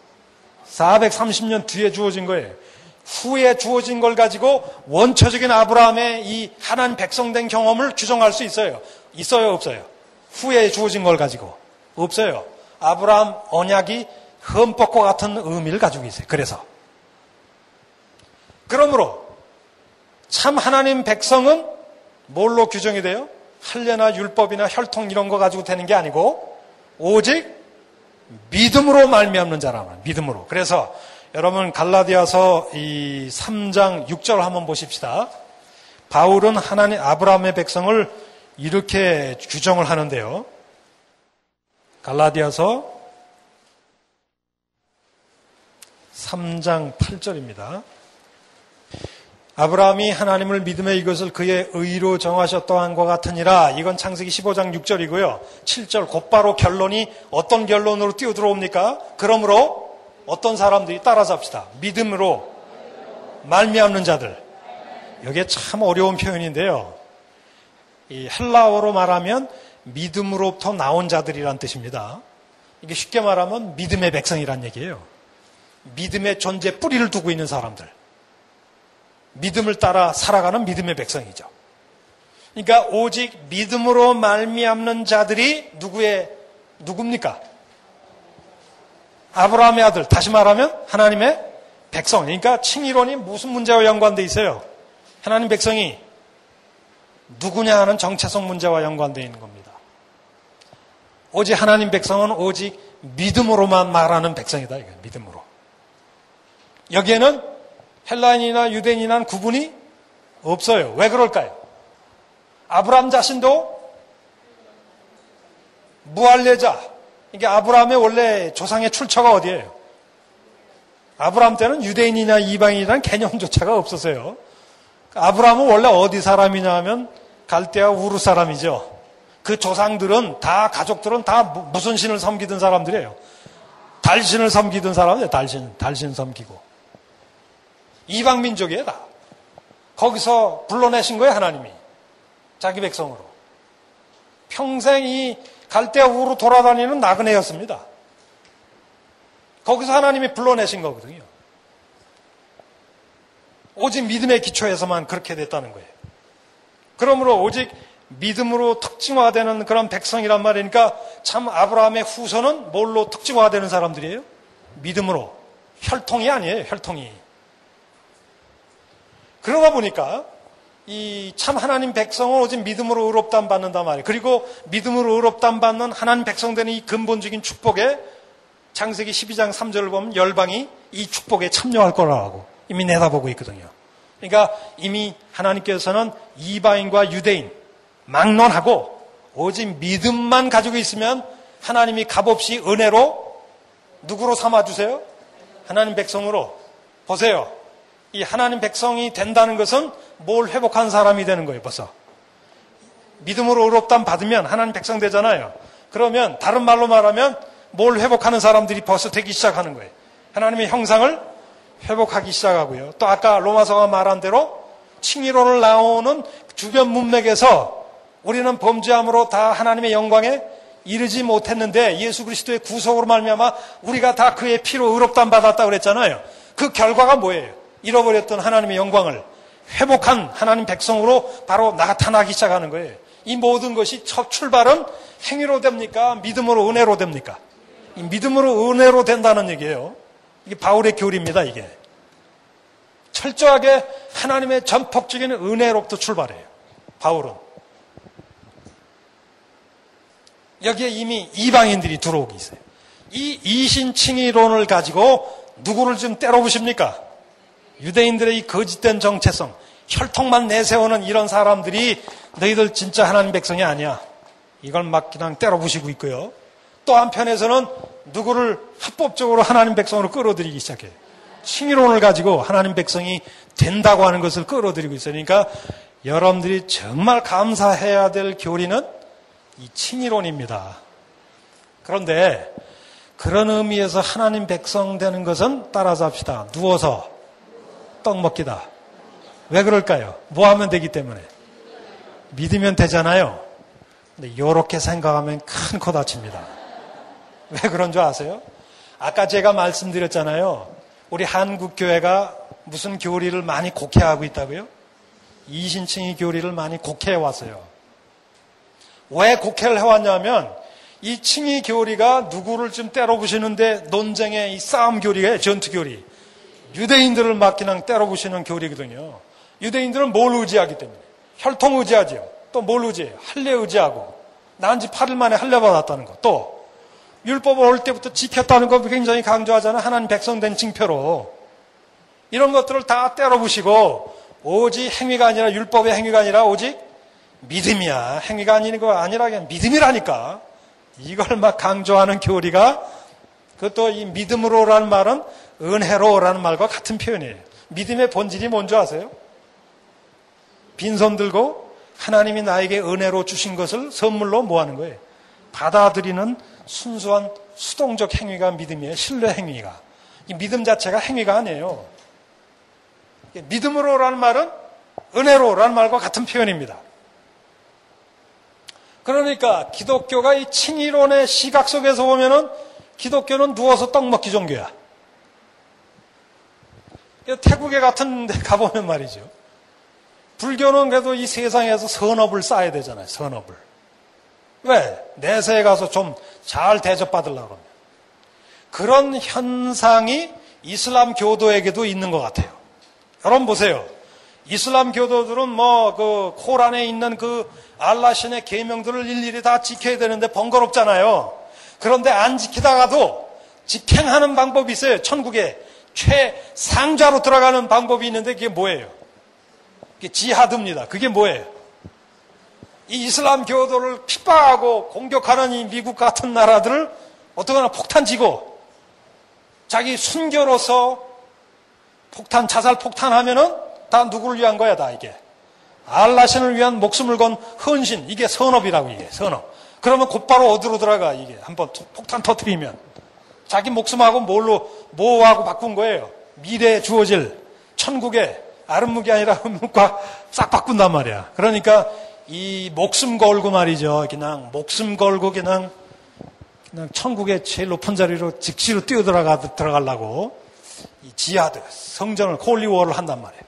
430년 뒤에 주어진 거예요. 후에 주어진 걸 가지고 원초적인 아브라함의 이 하나님 백성된 경험을 규정할 수 있어요. 있어요, 없어요? 후에 주어진 걸 가지고 없어요. 아브라함 언약이 흠법과 같은 의미를 가지고 있어요. 그래서 그러므로 참 하나님 백성은 뭘로 규정이 돼요? 할례나 율법이나 혈통 이런 거 가지고 되는 게 아니고 오직 믿음으로 말미암는 자라면 믿음으로. 그래서 여러분 갈라디아서 이 3장 6절 한번 보십시다. 바울은 하나님 아브라함의 백성을 이렇게 규정을 하는데요. 갈라디아서 3장 8절입니다. 아브라함이 하나님을 믿음의 이것을 그의 의로 정하셨다한것 같으니라. 이건 창세기 15장 6절이고요. 7절 곧바로 결론이 어떤 결론으로 뛰어 들어옵니까? 그러므로 어떤 사람들이 따라잡시다. 믿음으로 말미암는 자들. 이게 참 어려운 표현인데요. 이 헬라어로 말하면 믿음으로부터 나온 자들이란 뜻입니다. 이게 쉽게 말하면 믿음의 백성이란 얘기예요. 믿음의 존재 뿌리를 두고 있는 사람들. 믿음을 따라 살아가는 믿음의 백성이죠. 그러니까 오직 믿음으로 말미암는 자들이 누구의 누굽니까? 아브라함의 아들. 다시 말하면 하나님의 백성, 그러니까 칭의론이 무슨 문제와 연관돼 있어요? 하나님 백성이 누구냐 하는 정체성 문제와 연관되어 있는 겁니다. 오직 하나님 백성은 오직 믿음으로만 말하는 백성이다. 이거 믿음으로. 여기에는 헬라인이나 유대인이나 구분이 없어요. 왜 그럴까요? 아브람 자신도 무할례자. 이게 아브라함의 원래 조상의 출처가 어디예요? 아브라함 때는 유대인이나 이방인이라는 개념조차가 없었어요. 아브라함은 원래 어디 사람이냐 하면 갈대아 우르 사람이죠. 그 조상들은 다 가족들은 다 무슨 신을 섬기던 사람들이에요. 달신을 섬기던 사람이에요. 달신, 달신 섬기고. 이방 민족이에요, 다. 거기서 불러내신 거예요, 하나님이. 자기 백성으로. 평생 이 갈대아 우로 돌아다니는 나그네였습니다. 거기서 하나님이 불러내신 거거든요. 오직 믿음의 기초에서만 그렇게 됐다는 거예요. 그러므로 오직 믿음으로 특징화되는 그런 백성이란 말이니까 참 아브라함의 후손은 뭘로 특징화되는 사람들이에요? 믿음으로. 혈통이 아니에요, 혈통이. 그러다 보니까 이 참 하나님 백성은 오직 믿음으로 의롭담 받는단 말이에요. 그리고 믿음으로 의롭담 받는 하나님 백성 되는 이 근본적인 축복에 창세기 12장 3절을 보면 열방이 이 축복에 참여할 거라고 이미 내다보고 있거든요. 그러니까 이미 하나님께서는 이방인과 유대인 막론하고 오직 믿음만 가지고 있으면 하나님이 값없이 은혜로 누구로 삼아 주세요? 하나님 백성으로. 보세요. 이 하나님 백성이 된다는 것은 뭘 회복한 사람이 되는 거예요, 벌써. 믿음으로 의롭담 받으면 하나님 백성 되잖아요. 그러면 다른 말로 말하면 뭘 회복하는 사람들이 벌써 되기 시작하는 거예요. 하나님의 형상을 회복하기 시작하고요. 또 아까 로마서가 말한 대로 칭의론을 나오는 주변 문맥에서 우리는 범죄함으로 다 하나님의 영광에 이르지 못했는데 예수 그리스도의 구속으로 말미암아 우리가 다 그의 피로 의롭담 받았다 그랬잖아요. 그 결과가 뭐예요? 잃어버렸던 하나님의 영광을 회복한 하나님 백성으로 바로 나타나기 시작하는 거예요. 이 모든 것이 첫 출발은 행위로 됩니까? 믿음으로 은혜로 됩니까? 믿음으로 은혜로 된다는 얘기예요. 이게 바울의 교리입니다, 이게. 철저하게 하나님의 전폭적인 은혜로부터 출발해요. 바울은. 여기에 이미 이방인들이 들어오기 있어요. 이 이신칭의론을 가지고 누구를 좀 때려보십니까? 유대인들의 이 거짓된 정체성, 혈통만 내세우는 이런 사람들이 너희들 진짜 하나님 백성이 아니야. 이걸 막 그냥 때려부시고 있고요. 또 한편에서는 누구를 합법적으로 하나님 백성으로 끌어들이기 시작해요. 칭의론을 가지고 하나님 백성이 된다고 하는 것을 끌어들이고 있어요. 그러니까 여러분들이 정말 감사해야 될 교리는 이 칭의론입니다. 그런데 그런 의미에서 하나님 백성 되는 것은 따라서 합시다. 누워서 떡 먹기다. 왜 그럴까요? 뭐 하면 되기 때문에. 믿으면 되잖아요. 근데 이렇게 생각하면 큰 코 다칩니다. 왜 그런 줄 아세요? 아까 제가 말씀드렸잖아요. 우리 한국 교회가 무슨 교리를 많이 곡해하고 있다고요? 이신칭이 교리를 많이 곡해해 왔어요. 왜 곡해를 해왔냐면 이 칭의 교리가 누구를 좀 때려부시는데 논쟁의 이 싸움 교리가 전투 교리. 유대인들을 막 그냥 때려부시는 교리거든요. 유대인들은 뭘 의지하기 때문에? 혈통 의지하지요. 또 뭘 의지해요? 할례 의지하고. 난 지 8일 만에 할례 받았다는 거. 또 율법을 올 때부터 지켰다는 거 굉장히 강조하잖아. 하나님 백성된 징표로. 이런 것들을 다 때려부시고 오직 행위가 아니라 율법의 행위가 아니라 오직 믿음이야. 행위가 아닌 거 아니라 그냥 믿음이라니까. 이걸 막 강조하는 교리가 그것도 이 믿음으로라는 말은 은혜로라는 말과 같은 표현이에요. 믿음의 본질이 뭔지 아세요? 빈손 들고 하나님이 나에게 은혜로 주신 것을 선물로 뭐 하는 거예요? 받아들이는 순수한 수동적 행위가 믿음이에요. 신뢰 행위가. 이 믿음 자체가 행위가 아니에요. 믿음으로라는 말은 은혜로라는 말과 같은 표현입니다. 그러니까 기독교가 이 칭의론의 시각 속에서 보면은 기독교는 누워서 떡 먹기 종교야. 태국에 같은 데 가보면 말이죠. 불교는 그래도 이 세상에서 선업을 쌓아야 되잖아요. 선업을. 왜? 내세에 가서 좀 잘 대접받으려고 합니다. 그런 현상이 이슬람 교도에게도 있는 것 같아요. 여러분 보세요. 이슬람 교도들은 뭐 그 코란에 있는 그 알라신의 계명들을 일일이 다 지켜야 되는데 번거롭잖아요. 그런데 안 지키다가도 직행하는 방법이 있어요. 천국에 최상자로 들어가는 방법이 있는데 그게 뭐예요? 그게 지하드입니다. 그게 뭐예요? 이 이슬람 교도를 핍박하고 공격하는 이 미국 같은 나라들을 어떻게나 폭탄 지고 자기 순교로서 폭탄, 자살 폭탄하면은 다 누구를 위한 거야, 다 이게. 알라신을 위한 목숨을 건 헌신, 이게 선업이라고 이게, 선업. 그러면 곧바로 어디로 들어가, 이게. 한번 폭탄 터트리면. 자기 목숨하고 뭘로, 뭐하고 바꾼 거예요. 미래에 주어질 천국의 아름묵이 아니라 흠묵과 싹 바꾼단 말이야. 그러니까 이 목숨 걸고 말이죠. 그냥 목숨 걸고 그냥 그냥 천국의 제일 높은 자리로 직시로 뛰어 들어가 들어가려고 이 지하드 성전을 콜리워를 한단 말이에요.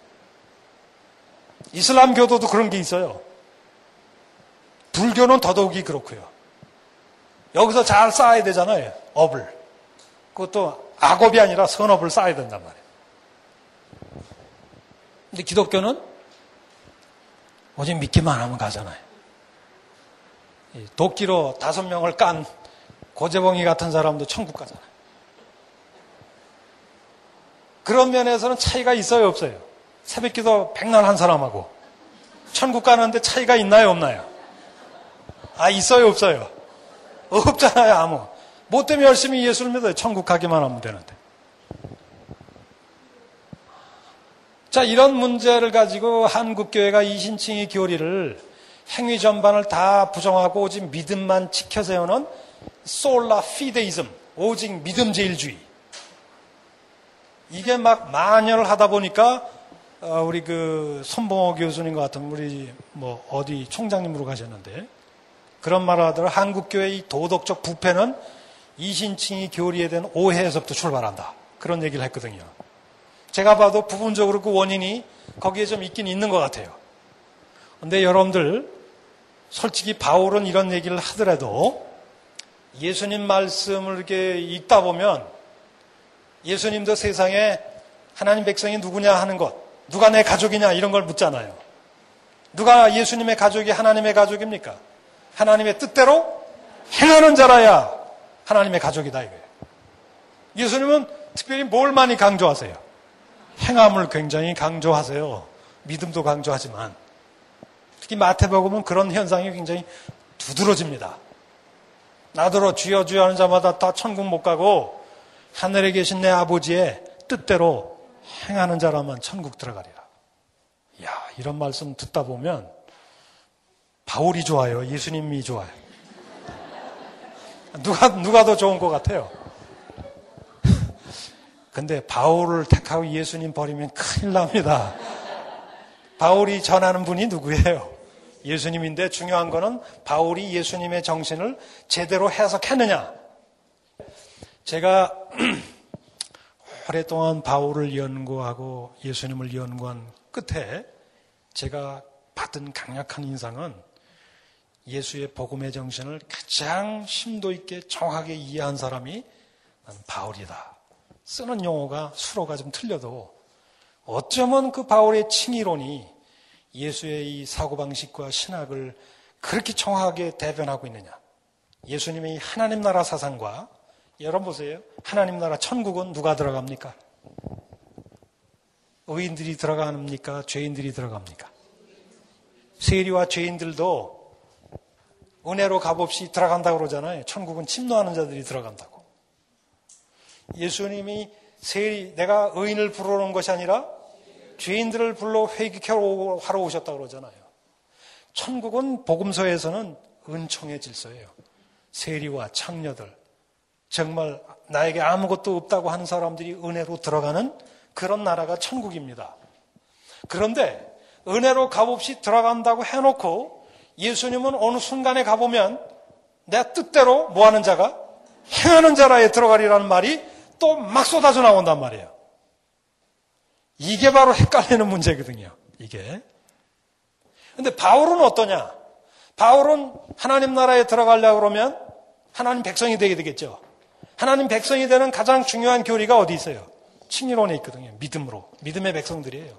이슬람 교도도 그런 게 있어요. 불교는 더더욱이 그렇고요. 여기서 잘 쌓아야 되잖아요. 업을. 그것도 악업이 아니라 선업을 쌓아야 된단 말이에요. 근데 기독교는 오직 믿기만 하면 가잖아요. 도끼로 다섯 명을 깐 고재봉이 같은 사람도 천국 가잖아요. 그런 면에서는 차이가 있어요, 없어요? 새벽 기도 백날 한 사람하고 천국 가는데 차이가 있나요, 없나요? 아, 있어요, 없어요? 없잖아요, 아무. 뭐 때문에 열심히 예수를 믿어요? 천국 가기만 하면 되는데. 자, 이런 문제를 가지고 한국교회가 이신칭의 교리를 행위 전반을 다 부정하고 오직 믿음만 지켜 세우는 솔라 피데이즘, 오직 믿음 제일주의. 이게 막 만연을 하다 보니까 어, 우리 그 손봉호 교수님 같은 우리 뭐 어디 총장님으로 가셨는데 그런 말을 하더라 한국교회의 도덕적 부패는 이신칭이 교리에 대한 오해에서부터 출발한다. 그런 얘기를 했거든요. 제가 봐도 부분적으로 그 원인이 거기에 좀 있긴 있는 것 같아요. 근데 여러분들 솔직히 바울은 이런 얘기를 하더라도 예수님 말씀을 이렇게 읽다 보면 예수님도 세상에 하나님 백성이 누구냐 하는 것, 누가 내 가족이냐 이런 걸 묻잖아요. 누가 예수님의 가족이 하나님의 가족입니까? 하나님의 뜻대로 행하는 자라야 하나님의 가족이다 이거예요. 예수님은 특별히 뭘 많이 강조하세요? 행함을 굉장히 강조하세요. 믿음도 강조하지만 특히 마태복음은 그런 현상이 굉장히 두드러집니다. 나더러 주여 주여 하는 자마다 다 천국 못 가고 하늘에 계신 내 아버지의 뜻대로 행하는 자라면 천국 들어가리라. 야, 이런 말씀 듣다 보면 바울이 좋아요. 예수님이 좋아요. 누가, 누가 더 좋은 것 같아요? 근데 바울을 택하고 예수님 버리면 큰일 납니다. 바울이 전하는 분이 누구예요? 예수님인데 중요한 거는 바울이 예수님의 정신을 제대로 해석했느냐. 제가 오랫동안 바울을 연구하고 예수님을 연구한 끝에 제가 받은 강력한 인상은 예수의 복음의 정신을 가장 심도 있게 정확하게 이해한 사람이 난 바울이다. 쓰는 용어가 수로가 좀 틀려도 어쩌면 그 바울의 칭의론이 예수의 이 사고방식과 신학을 그렇게 정확하게 대변하고 있느냐. 예수님의 하나님 나라 사상과 여러분 보세요. 하나님 나라 천국은 누가 들어갑니까? 의인들이 들어갑니까? 죄인들이 들어갑니까? 세리와 죄인들도 은혜로 값없이 들어간다고 그러잖아요. 천국은 침노하는 자들이 들어간다고. 예수님이 세리, 내가 의인을 부르는 것이 아니라 죄인들을 불러 회개하러 오셨다고 그러잖아요. 천국은 복음서에서는 은총의 질서예요. 세리와 창녀들, 정말 나에게 아무것도 없다고 하는 사람들이 은혜로 들어가는 그런 나라가 천국입니다. 그런데 은혜로 값없이 들어간다고 해놓고 예수님은 어느 순간에 가보면 내 뜻대로 뭐 하는 자가 행하는 자라에 들어가리라는 말이 또 막 쏟아져 나온단 말이에요. 이게 바로 헷갈리는 문제거든요. 이게. 근데 바울은 어떠냐? 바울은 하나님 나라에 들어가려고 그러면 하나님 백성이 되게 되겠죠. 하나님 백성이 되는 가장 중요한 교리가 어디 있어요? 칭의론에 있거든요. 믿음으로. 믿음의 백성들이에요.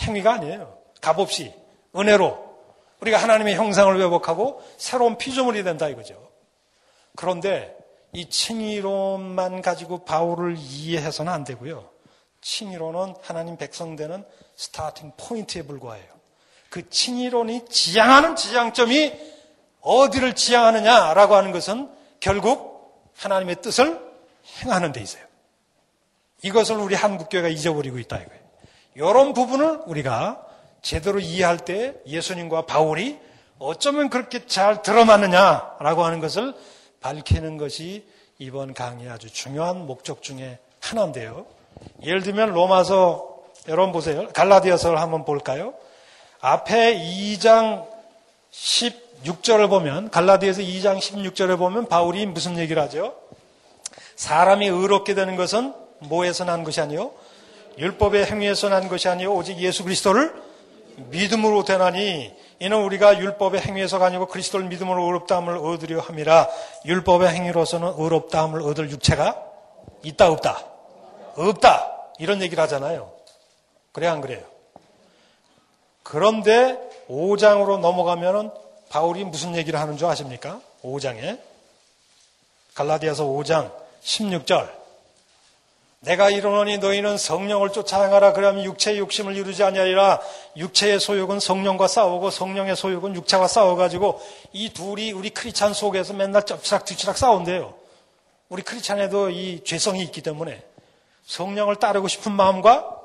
행위가 아니에요. 값없이 은혜로 우리가 하나님의 형상을 회복하고 새로운 피조물이 된다 이거죠. 그런데 이 칭의론만 가지고 바울을 이해해서는 안 되고요. 칭의론은 하나님 백성 되는 스타팅 포인트에 불과해요. 그 칭의론이 지향하는 지향점이 어디를 지향하느냐라고 하는 것은 결국 하나님의 뜻을 행하는 데 있어요. 이것을 우리 한국교회가 잊어버리고 있다 이거예요. 이런 부분을 우리가 제대로 이해할 때 예수님과 바울이 어쩌면 그렇게 잘 들어맞느냐라고 하는 것을 밝히는 것이 이번 강의 아주 중요한 목적 중에 하나인데요. 예를 들면 로마서 여러분 보세요. 갈라디아서를 한번 볼까요? 앞에 2장 16절을 보면 갈라디아서 2장 16절을 보면 바울이 무슨 얘기를 하죠? 사람이 의롭게 되는 것은 뭐에서 난 것이 아니요? 율법의 행위에서 난 것이 아니요 오직 예수 그리스도를 믿음으로 되나니 이는 우리가 율법의 행위에서가 아니고 그리스도를 믿음으로 의롭다함을 얻으려 함이라 율법의 행위로서는 의롭다함을 얻을 육체가 있다 없다 없다 이런 얘기를 하잖아요. 그래 안 그래요? 그런데 5장으로 넘어가면은 바울이 무슨 얘기를 하는 줄 아십니까? 5장에 갈라디아서 5장 16절 내가 이르노니 너희는 성령을 쫓아 행하라 그러면 육체의 욕심을 이루지 아니하리라 육체의 소욕은 성령과 싸우고 성령의 소욕은 육체와 싸워 가지고 이 둘이 우리 크리찬 속에서 맨날 쩝치락 뒤치락 싸운대요. 우리 크리찬에도 이 죄성이 있기 때문에 성령을 따르고 싶은 마음과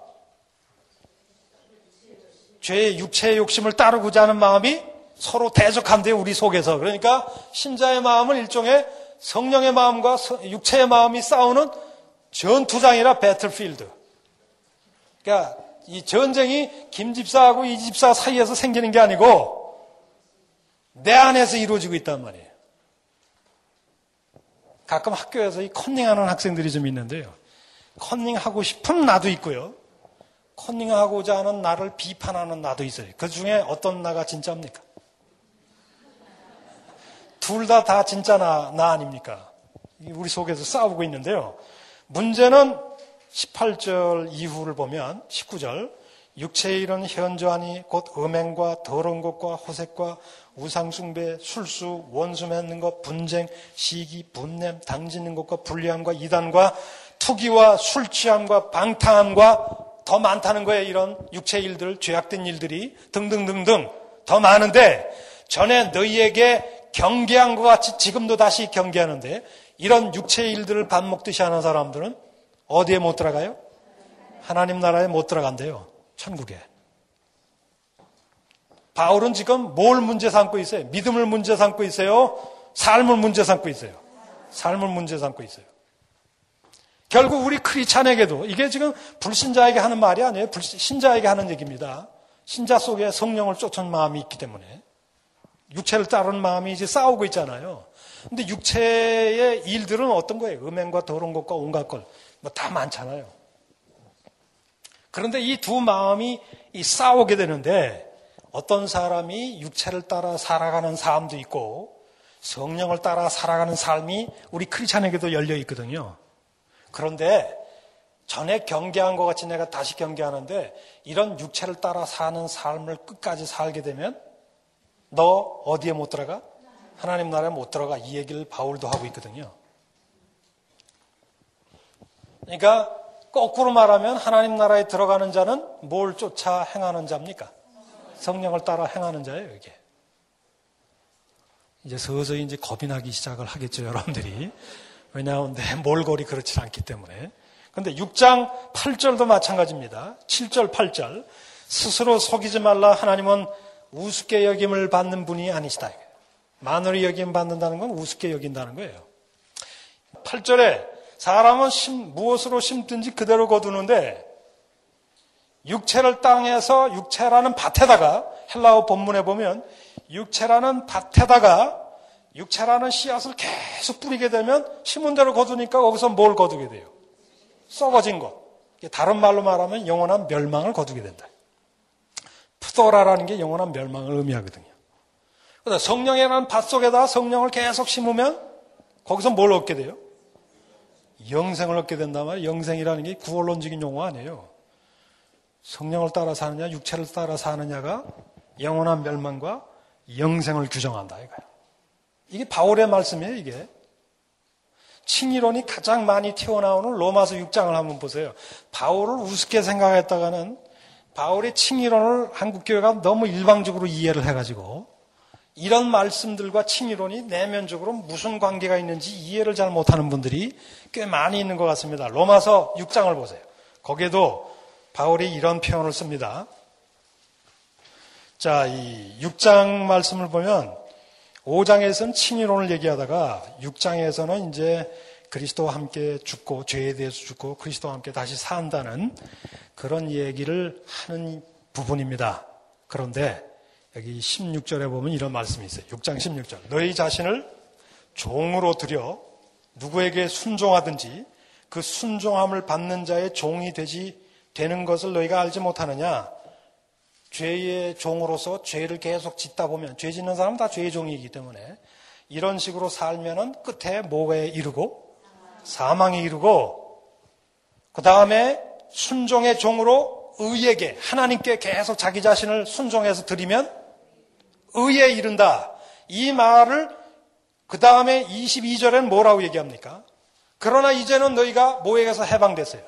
죄의 육체의 욕심을 따르고자 하는 마음이 서로 대적한대요, 우리 속에서. 그러니까 신자의 마음은 일종의 성령의 마음과 육체의 마음이 싸우는 전투장이라 배틀필드. 그러니까 이 전쟁이 김 집사하고 이 집사 사이에서 생기는 게 아니고 내 안에서 이루어지고 있단 말이에요. 가끔 학교에서 이 컨닝하는 학생들이 좀 있는데요. 컨닝하고 싶은 나도 있고요. 컨닝하고자 하는 나를 비판하는 나도 있어요. 그 중에 어떤 나가 진짜입니까? 둘 다다 진짜 나, 나 아닙니까? 우리 속에서 싸우고 있는데요. 문제는 18절 이후를 보면 19절 육체의 일은 현저하니 곧 음행과 더러운 것과 호색과 우상숭배, 술수, 원수 맺는 것, 분쟁, 시기, 분냄, 당짓는 것과 불리함과 이단과 투기와 술 취함과 방탕함과 더 많다는 거예요. 이런 육체 일들, 죄악된 일들이 등등등등 더 많은데 전에 너희에게 경계한 것 같이 지금도 다시 경계하는데 이런 육체의 일들을 밥 먹듯이 하는 사람들은 어디에 못 들어가요? 하나님 나라에 못 들어간대요. 천국에. 바울은 지금 뭘 문제 삼고 있어요? 믿음을 문제 삼고 있어요? 삶을 문제 삼고 있어요. 삶을 문제 삼고 있어요. 결국 우리 크리찬에게도 이게 지금 불신자에게 하는 말이 아니에요. 신자에게 하는 얘기입니다. 신자 속에 성령을 쫓은 마음이 있기 때문에 육체를 따르는 마음이 이제 싸우고 있잖아요. 근데 육체의 일들은 어떤 거예요? 음행과 더러운 것과 온갖 걸. 뭐 다 많잖아요. 그런데 이 두 마음이 싸우게 되는데 어떤 사람이 육체를 따라 살아가는 삶도 있고 성령을 따라 살아가는 삶이 우리 크리스찬에게도 열려 있거든요. 그런데 전에 경계한 것 같이 내가 다시 경계하는데 이런 육체를 따라 사는 삶을 끝까지 살게 되면 너 어디에 못 들어가? 하나님 나라에 못 들어가. 이 얘기를 바울도 하고 있거든요. 그러니까 거꾸로 말하면 하나님 나라에 들어가는 자는 뭘 쫓아 행하는 자입니까? 성령을 따라 행하는 자예요, 이게. 이제 서서히 이제 겁이 나기 시작을 하겠죠, 여러분들이. 왜냐하면 내 몰골이 그렇지 않기 때문에. 근데 6장 8절도 마찬가지입니다. 7절, 8절. 스스로 속이지 말라 하나님은 우습게 여김을 받는 분이 아니시다. 마늘이 여김 받는다는 건 우습게 여긴다는 거예요. 8절에 사람은 심, 무엇으로 심든지 그대로 거두는데 육체를 땅에서 육체라는 밭에다가 헬라어 본문에 보면 육체라는 밭에다가 육체라는 씨앗을 계속 뿌리게 되면 심은 대로 거두니까 거기서 뭘 거두게 돼요? 썩어진 것. 다른 말로 말하면 영원한 멸망을 거두게 된다. 푸도라라는 게 영원한 멸망을 의미하거든요. 성령이라는 밭 속에다 성령을 계속 심으면 거기서 뭘 얻게 돼요? 영생을 얻게 된다면 영생이라는 게 구원론적인 용어 아니에요. 성령을 따라 사느냐, 육체를 따라 사느냐가 영원한 멸망과 영생을 규정한다 이거예요. 이게 바울의 말씀이에요, 이게. 칭의론이 가장 많이 튀어나오는 로마서 6장을 한번 보세요. 바울을 우습게 생각했다가는 바울의 칭의론을 한국교회가 너무 일방적으로 이해를 해가지고 이런 말씀들과 칭의론이 내면적으로 무슨 관계가 있는지 이해를 잘 못하는 분들이 꽤 많이 있는 것 같습니다. 로마서 6장을 보세요. 거기에도 바울이 이런 표현을 씁니다. 자, 이 6장 말씀을 보면 5장에서는 칭의론을 얘기하다가 6장에서는 이제 그리스도와 함께 죽고 죄에 대해서 죽고 그리스도와 함께 다시 산다는 그런 얘기를 하는 부분입니다. 그런데 여기 16절에 보면 이런 말씀이 있어요. 6장 16절. 너희 자신을 종으로 들여 누구에게 순종하든지 그 순종함을 받는 자의 종이 되지 되는 것을 너희가 알지 못하느냐? 죄의 종으로서 죄를 계속 짓다 보면 죄 짓는 사람은 다 죄의 종이기 때문에 이런 식으로 살면은 끝에 뭐에 이르고 사망에 이르고 그 다음에 순종의 종으로 의에게 하나님께 계속 자기 자신을 순종해서 드리면 의에 이른다. 이 말을 그 다음에 22절엔 뭐라고 얘기합니까? 그러나 이제는 너희가 뭐에게서 해방됐어요?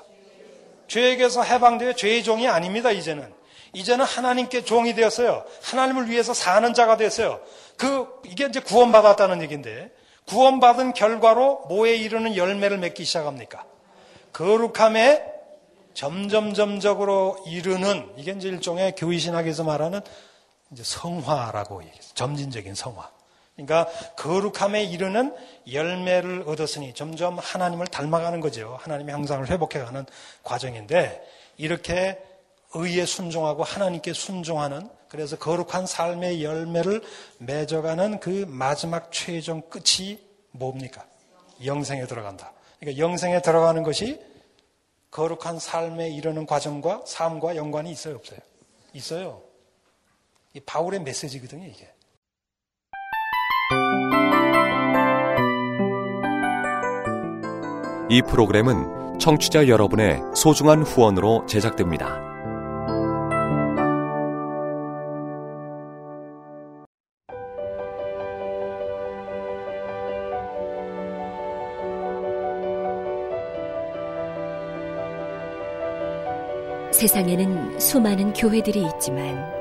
죄에게서 해방되어 죄의 종이 아닙니다, 이제는. 이제는 하나님께 종이 되었어요. 하나님을 위해서 사는 자가 됐어요. 그, 이게 이제 구원받았다는 얘기인데, 구원받은 결과로 뭐에 이르는 열매를 맺기 시작합니까? 거룩함에 점점점적으로 이르는, 이게 이제 일종의 교의신학에서 말하는 이제 성화라고 얘기해요. 점진적인 성화. 그러니까 거룩함에 이르는 열매를 얻었으니 점점 하나님을 닮아가는 거죠. 하나님의 형상을 회복해가는 과정인데 이렇게 의에 순종하고 하나님께 순종하는 그래서 거룩한 삶의 열매를 맺어가는 그 마지막 최종 끝이 뭡니까? 영생에 들어간다. 그러니까 영생에 들어가는 것이 거룩한 삶에 이르는 과정과 삶과 연관이 있어요, 없어요? 있어요. 이 바울의 메시지거든요, 이게. 이 프로그램은 청취자 여러분의 소중한 후원으로 제작됩니다. 세상에는 수많은 교회들이 있지만